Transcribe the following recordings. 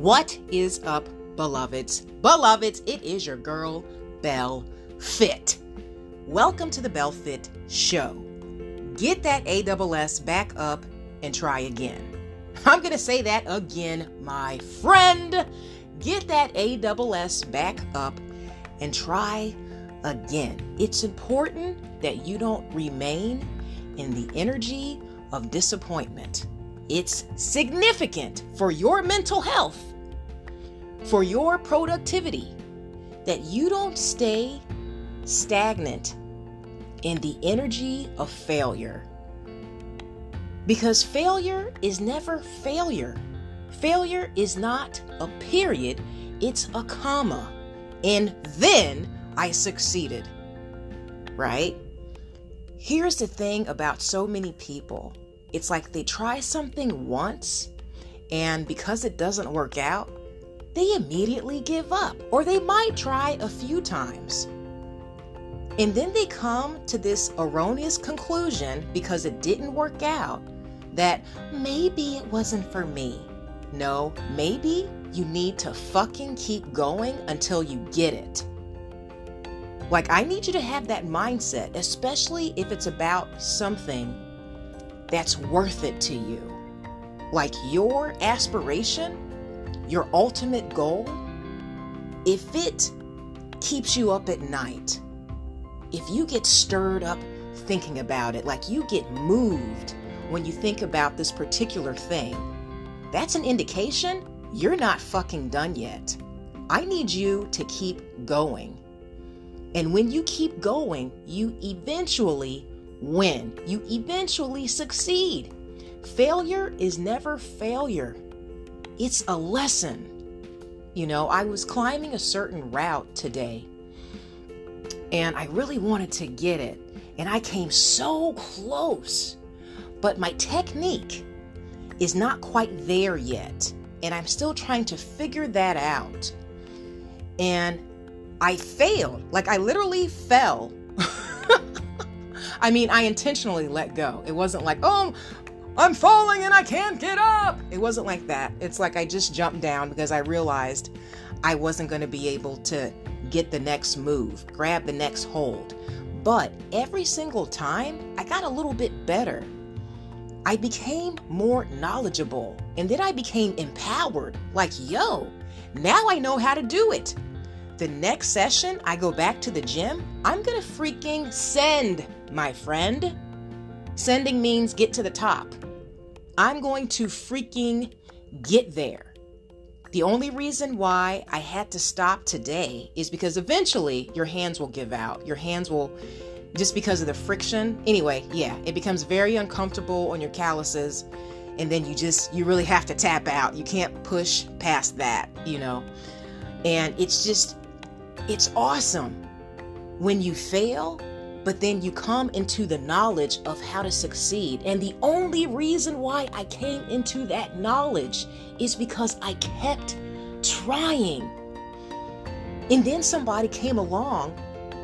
What is up, beloveds? Beloveds, it is your girl, Bell Fit. Welcome to the Bell Fit Show. Get that ASS back up and try again. I'm going to say that again, my friend. Get that ASS back up and try again. It's important that you don't remain in the energy of disappointment. It's significant for your mental health, for your productivity, that you don't stay stagnant in the energy of failure. Because failure is never failure. Failure is not a period, it's a comma. And then I succeeded. Right? Here's the thing about so many people it's like they try something once, and because it doesn't work out, they immediately give up, or they might try a few times. And then they come to this erroneous conclusion because it didn't work out that maybe it wasn't for me. No, maybe you need to fucking keep going until you get it. Like, I need you to have that mindset, especially if it's about something that's worth it to you. Like your aspiration, your ultimate goal, if it keeps you up at night, if you get stirred up thinking about it, like you get moved when you think about this particular thing, that's an indication you're not fucking done yet. I need you to keep going. And when you keep going, you eventually win. You eventually succeed. Failure is never failure, it's a lesson. You know, I was climbing a certain route today and I really wanted to get it. And I came so close, but my technique is not quite there yet. And I'm still trying to figure that out. And I failed. Like, I literally fell. I mean, I intentionally let go. It wasn't like, oh, I'm falling and I can't get up. It wasn't like that. It's like I just jumped down because I realized I wasn't going to be able to get the next move, grab the next hold. But every single time, I got a little bit better. I became more knowledgeable and then I became empowered. Like, yo, now I know how to do it. The next session, I go back to the gym, I'm gonna freaking send, my friend. Sending means get to the top. I'm going to freaking get there. The only reason why I had to stop today is because eventually your hands will give out. Your hands will, just because of the friction. Anyway, yeah, it becomes very uncomfortable on your calluses. And then you just, you really have to tap out. You can't push past that, you know? And it's just, it's awesome when you fail, but then you come into the knowledge of how to succeed. And the only reason why I came into that knowledge is because I kept trying. And then somebody came along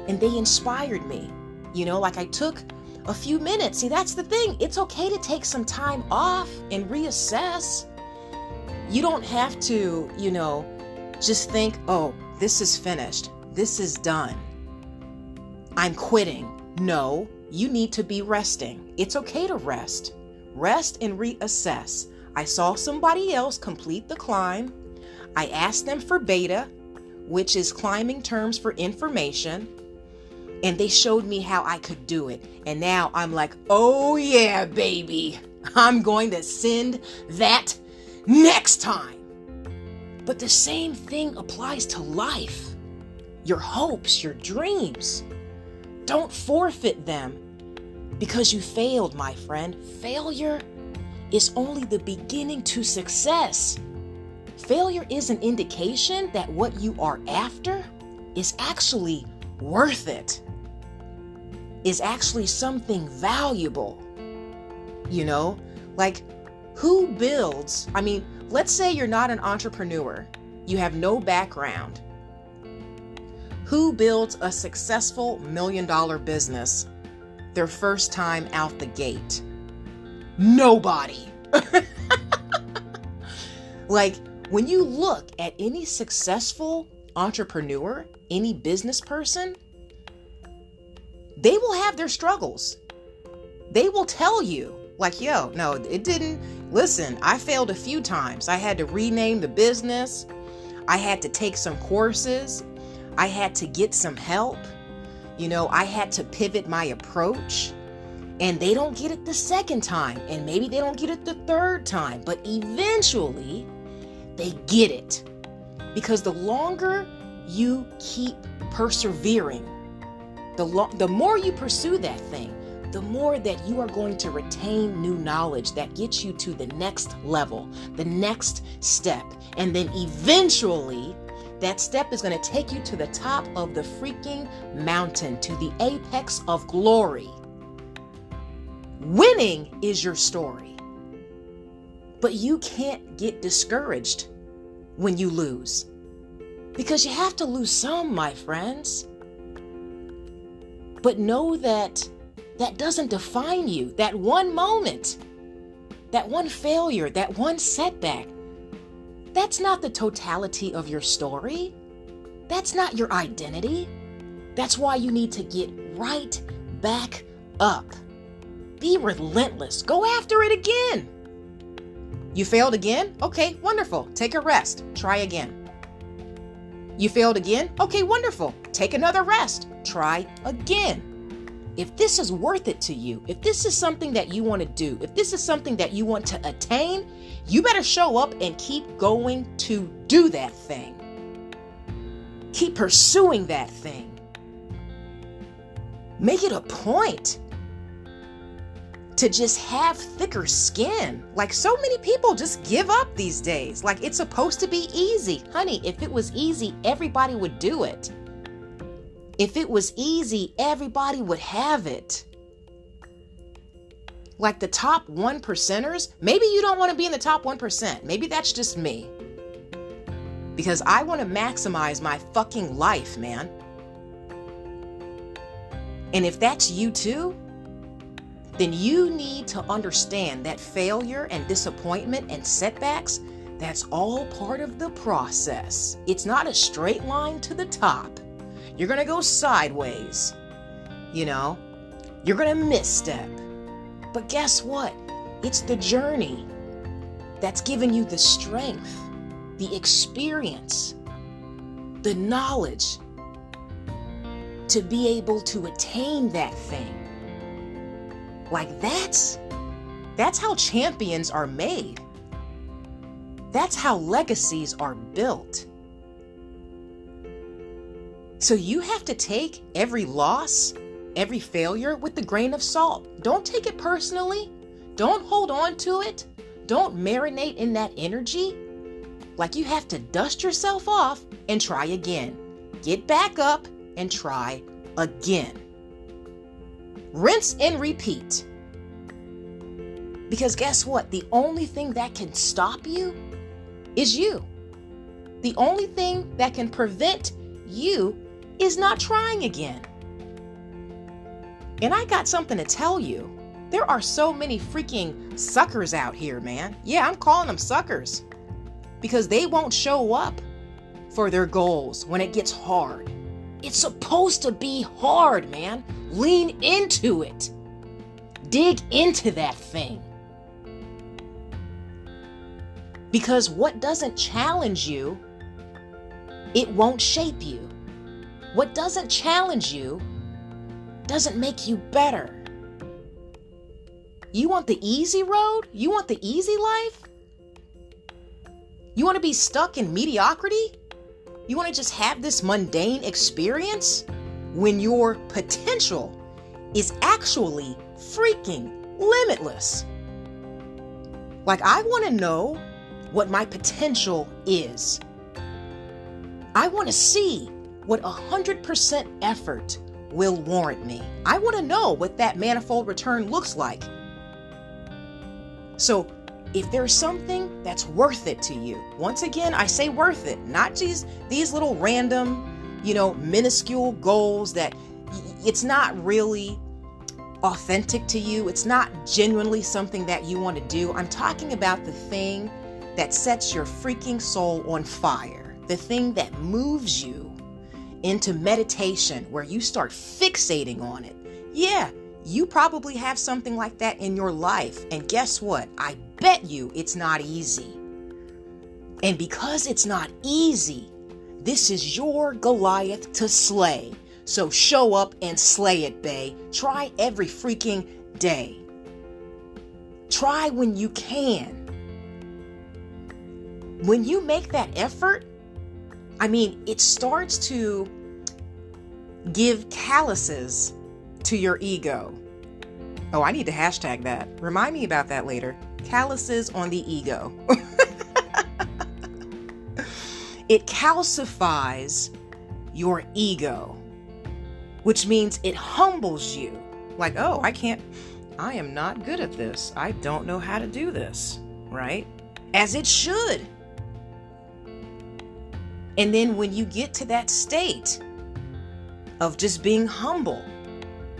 and they inspired me. You know, like I took a few minutes. See, that's the thing. It's okay to take some time off and reassess. You don't have to, you know, just think, oh, this is finished. This is done. I'm quitting. No, you need to be resting. It's okay to rest. Rest and reassess. I saw somebody else complete the climb. I asked them for beta, which is climbing terms for information, and they showed me how I could do it. And now I'm like, oh yeah, baby. I'm going to send that next time. But the same thing applies to life your hopes, your dreams. Don't forfeit them because you failed, my friend. Failure is only the beginning to success. Failure is an indication that what you are after is actually worth it, is actually something valuable. You know, like who builds? I mean, let's say you're not an entrepreneur, you have no background. Who builds a successful million dollar business their first time out the gate? Nobody. like, When you look at any successful entrepreneur, any business person, they will have their struggles. They will tell you, like, yo, no, it didn't. Listen, I failed a few times. I had to rename the business, I had to take some courses, I had to get some help. You know, I had to pivot my approach. And they don't get it the second time, and maybe they don't get it the third time, but eventually they get it. Because the longer you keep persevering, the, lo- the more you pursue that thing, the more that you are going to retain new knowledge that gets you to the next level, the next step. And then eventually, that step is going to take you to the top of the freaking mountain, to the apex of glory. Winning is your story. But you can't get discouraged when you lose. Because you have to lose some, my friends. But know that that doesn't define you. That one moment, that one failure, that one setback, that's not the totality of your story. That's not your identity. That's why you need to get right back up. Be relentless. Go after it again. You failed again? Okay, wonderful. Take a rest. Try again. You failed again? Okay, wonderful. Take another rest. Try again. If this is worth it to you, if this is something that you want to do, if this is something that you want to attain, you better show up and keep going to do that thing. Keep pursuing that thing. Make it a point to just have thicker skin. Like so many people just give up these days. Like it's supposed to be easy. Honey, if it was easy, everybody would do it. If it was easy, everybody would have it. Like the top one percenters, maybe you don't want to be in the top 1%. Maybe that's just me. Because I want to maximize my fucking life, man. And if that's you too, then you need to understand that failure and disappointment and setbacks, that's all part of the process. It's not a straight line to the top. You're going to go sideways. You know, you're going to misstep. But guess what? It's the journey that's given you the strength, the experience, the knowledge to be able to attain that thing. Like that's that's how champions are made. That's how legacies are built. So you have to take every loss, every failure with the grain of salt. Don't take it personally. Don't hold on to it. Don't marinate in that energy. Like you have to dust yourself off and try again. Get back up and try again. Rinse and repeat. Because guess what? The only thing that can stop you is you. The only thing that can prevent you is not trying again. And I got something to tell you. There are so many freaking suckers out here, man. Yeah, I'm calling them suckers because they won't show up for their goals when it gets hard. It's supposed to be hard, man. Lean into it. Dig into that thing. Because what doesn't challenge you, it won't shape you. What doesn't challenge you doesn't make you better. You want the easy road? You want the easy life? You want to be stuck in mediocrity? You want to just have this mundane experience when your potential is actually freaking limitless? Like, I want to know what my potential is. I want to see what 100% effort will warrant me. I want to know what that manifold return looks like. So, if there's something that's worth it to you, once again, I say worth it, not these these little random, you know, minuscule goals that it's not really authentic to you. It's not genuinely something that you want to do. I'm talking about the thing that sets your freaking soul on fire, the thing that moves you into meditation where you start fixating on it. Yeah, you probably have something like that in your life. And guess what? I bet you it's not easy. And because it's not easy, this is your Goliath to slay. So show up and slay it, Bay. Try every freaking day. Try when you can. When you make that effort, I mean, it starts to give calluses to your ego. Oh, I need to hashtag that. Remind me about that later. Calluses on the ego. it calcifies your ego, which means it humbles you. Like, oh, I can't, I am not good at this. I don't know how to do this, right? As it should. And then when you get to that state of just being humble,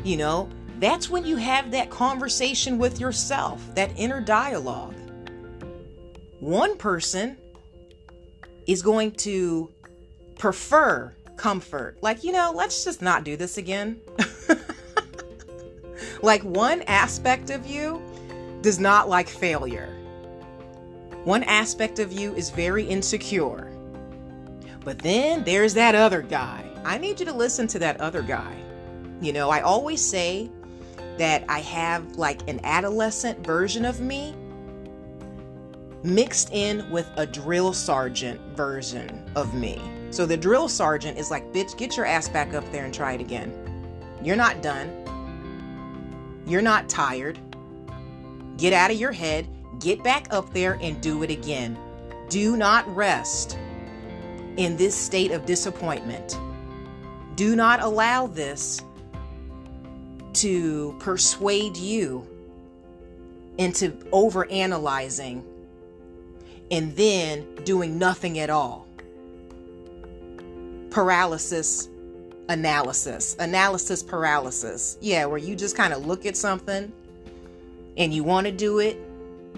you know, that's when you have that conversation with yourself, that inner dialogue. One person is going to prefer comfort. Like, you know, let's just not do this again. like, one aspect of you does not like failure. One aspect of you is very insecure. But then there's that other guy. I need you to listen to that other guy. You know, I always say that I have like an adolescent version of me mixed in with a drill sergeant version of me. So the drill sergeant is like, bitch, get your ass back up there and try it again. You're not done. You're not tired. Get out of your head, get back up there and do it again. Do not rest in this state of disappointment. Do not allow this to persuade you into overanalyzing and then doing nothing at all. Paralysis analysis, analysis paralysis. Yeah, where you just kind of look at something and you want to do it,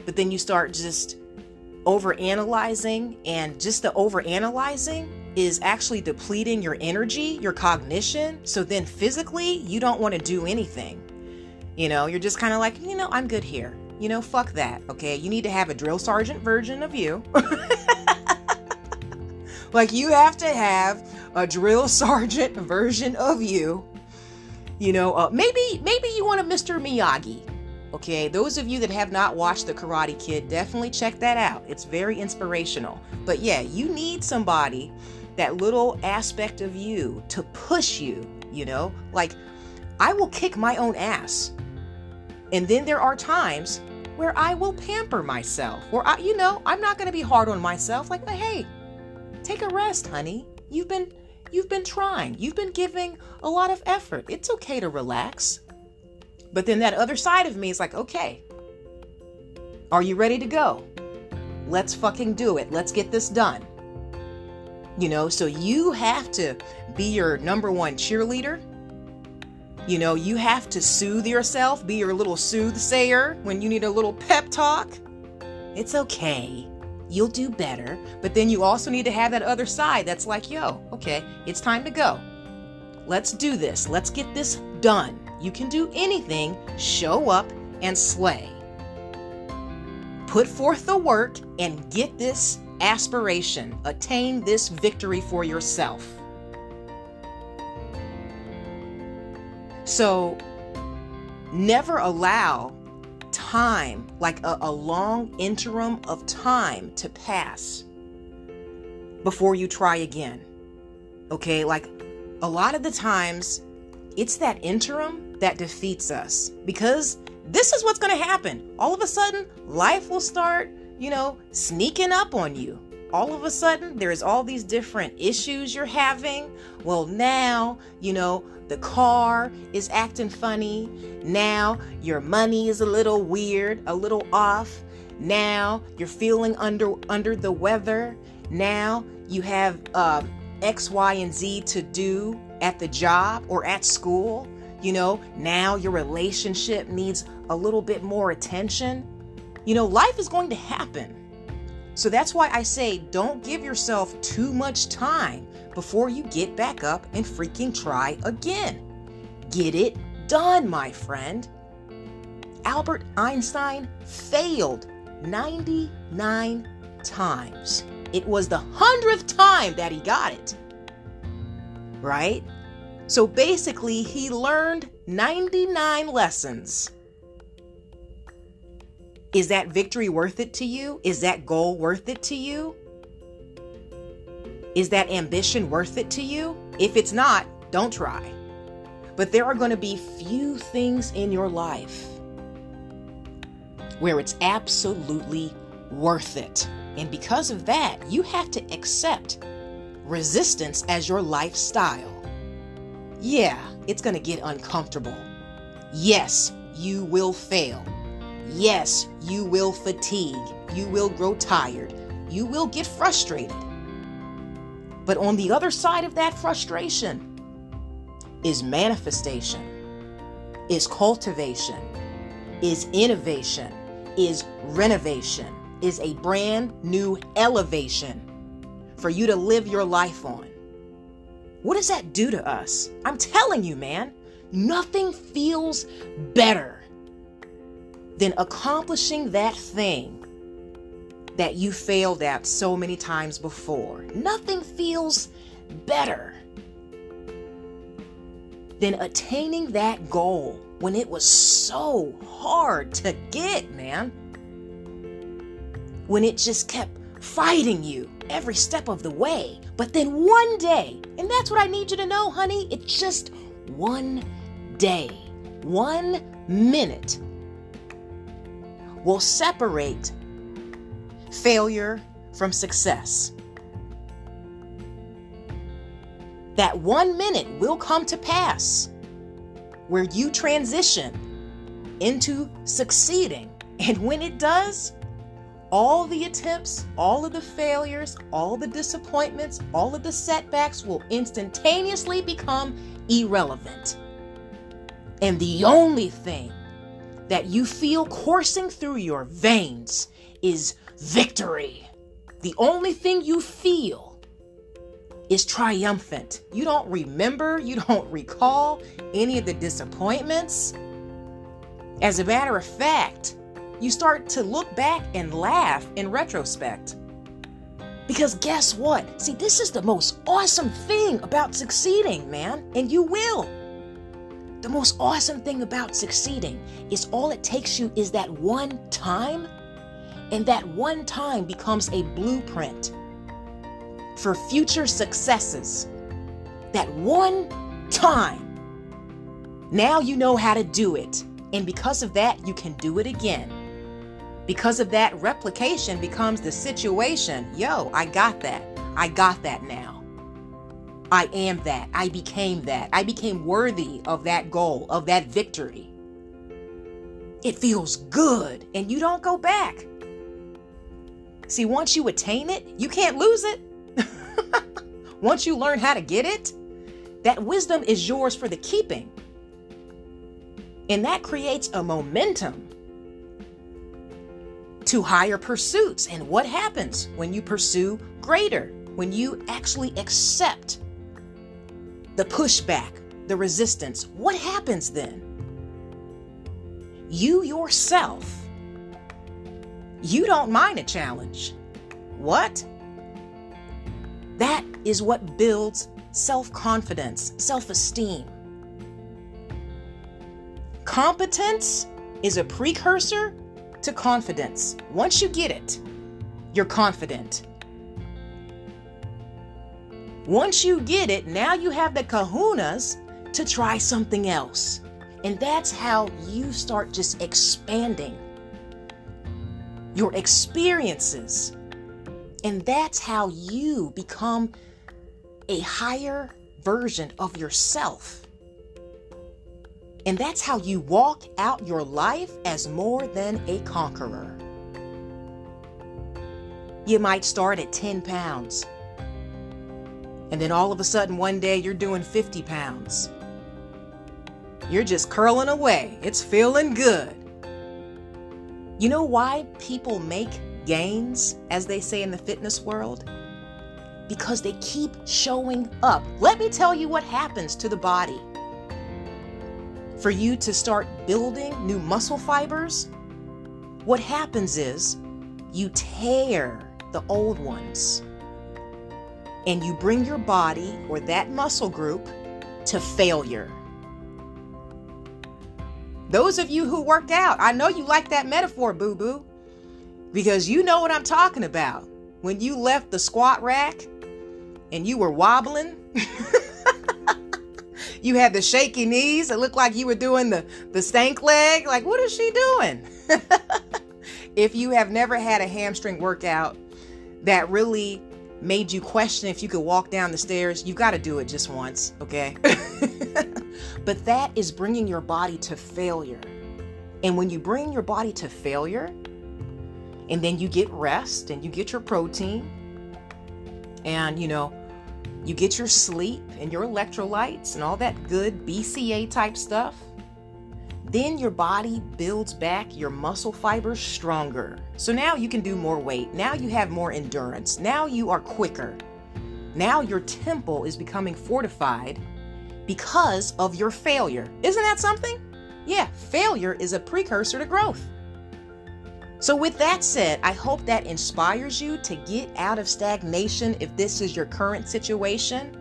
but then you start just overanalyzing, and just the overanalyzing is actually depleting your energy, your cognition. So then physically, you don't want to do anything. You know, you're just kind of like, you know, I'm good here. You know, fuck that. Okay. You need to have a drill sergeant version of you. like, you have to have a drill sergeant version of you. You know, uh, maybe maybe you want a Mr. Miyagi. Okay, those of you that have not watched The Karate Kid, definitely check that out. It's very inspirational. But yeah, you need somebody, that little aspect of you to push you, you know? Like, I will kick my own ass. And then there are times where I will pamper myself, where I, you know, I'm not to be hard on myself. Like, hey, take a rest, honey. You've been, you've been trying. You've been giving a lot of effort. It's okay to relax. But then that other side of me is like, okay, are you ready to go? Let's fucking do it. Let's get this done. You know, so you have to be your number one cheerleader. You know, you have to soothe yourself, be your little soothsayer when you need a little pep talk. It's okay. You'll do better. But then you also need to have that other side that's like, yo, okay, it's time to go. Let's do this. Let's get this done. You can do anything, show up and slay. Put forth the work and get this aspiration, attain this victory for yourself. So, never allow time, like a, a, long interim of time, to pass before you try again. Okay, like a lot of the times, it's that interim that defeats us because this is what's going to happen. All of a sudden, life will start, you know, sneaking up on you. All of a sudden, there's all these different issues you're having. Well, now, you know, the car is acting funny. Now, your money is a little weird, a little off. Now, you're feeling under under the weather. Now, you have uh, X, Y, and Z to do at the job or at school you know, now your relationship needs a little bit more attention. You know, life is going to happen. So that's why I say don't give yourself too much time before you get back up and freaking try again. Get it done, my friend. Albert Einstein failed 99 times. It was the hundredth time that he got it. Right? So basically, he learned 99 lessons. Is that victory worth it to you? Is that goal worth it to you? Is that ambition worth it to you? If it's not, don't try. But there are going to be few things in your life where it's absolutely worth it. And because of that, you have to accept resistance as your lifestyle. Yeah, it's going to get uncomfortable. Yes, you will fail. Yes, you will fatigue. You will grow tired. You will get frustrated. But on the other side of that frustration is manifestation, is cultivation, is innovation, is renovation, is a brand new elevation for you to live your life on. What does that do to us? I'm telling you, man, nothing feels better than accomplishing that thing that you failed at so many times before. Nothing feels better than attaining that goal when it was so hard to get, man. When it just kept fighting you every step of the way. But then one day, and that's what I need you to know, honey, it's just one day, one minute will separate failure from success. That one minute will come to pass where you transition into succeeding. And when it does, all the attempts, all of the failures, all the disappointments, all of the setbacks will instantaneously become irrelevant. And the only thing that you feel coursing through your veins is victory. The only thing you feel is triumphant. You don't remember, you don't recall any of the disappointments. As a matter of fact, you start to look back and laugh in retrospect. Because guess what? See, this is the most awesome thing about succeeding, man, and you will. The most awesome thing about succeeding is all it takes you is that one time and that one time becomes a blueprint for future successes. That one time. Now you know how to do it. And because of that, you can do it again. Because of that, replication becomes the situation. Yo, I got that. I got that now. I am that. I became that. I became worthy of that goal, of that victory. It feels good, and you don't go back. See, once you attain it, you can't lose it. once you learn how to get it, that wisdom is yours for the keeping. And that creates a momentum to higher pursuits. And what happens when you pursue greater? When you actually accept the pushback, the resistance, what happens then? You yourself you don't mind a challenge. What? That is what builds self confidence, self esteem. Competence is a precursor to confidence. Once you get it, you're confident. Once you get it, now you have the kahunas to try something else. And that's how you start just expanding your experiences. And that's how you become a higher version of yourself. And that's how you walk out your life as more than a conqueror. You might start at 10 pounds. And then all of a sudden, one day, you're doing 50 pounds. You're just curling away. It's feeling good. You know why people make gains, as they say in the fitness world? Because they keep showing up. Let me tell you what happens to the body. For you to start building new muscle fibers, what happens is you tear the old ones and you bring your body or that muscle group to failure. Those of you who worked out, I know you like that metaphor, boo boo, because you know what I'm talking about. When you left the squat rack and you were wobbling, you had the shaky knees. It looked like you were doing the, the stank leg. Like, what is she doing? if you have never had a hamstring workout that really made you question if you could walk down the stairs, you've got to do it just once, okay? but that is bringing your body to failure. And when you bring your body to failure, and then you get rest and you get your protein, and you know, you get your sleep and your electrolytes and all that good BCA type stuff, then your body builds back your muscle fibers stronger. So now you can do more weight. Now you have more endurance. Now you are quicker. Now your temple is becoming fortified because of your failure. Isn't that something? Yeah, failure is a precursor to growth. So, with that said, I hope that inspires you to get out of stagnation if this is your current situation.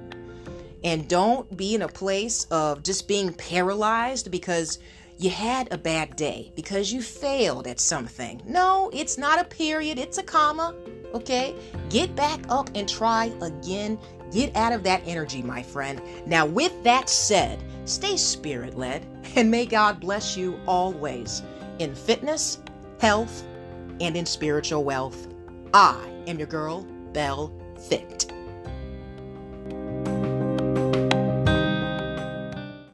And don't be in a place of just being paralyzed because you had a bad day because you failed at something. No, it's not a period, it's a comma. Okay? Get back up and try again. Get out of that energy, my friend. Now, with that said, stay spirit led and may God bless you always in fitness, health, and in spiritual wealth. I am your girl, Bell Fit.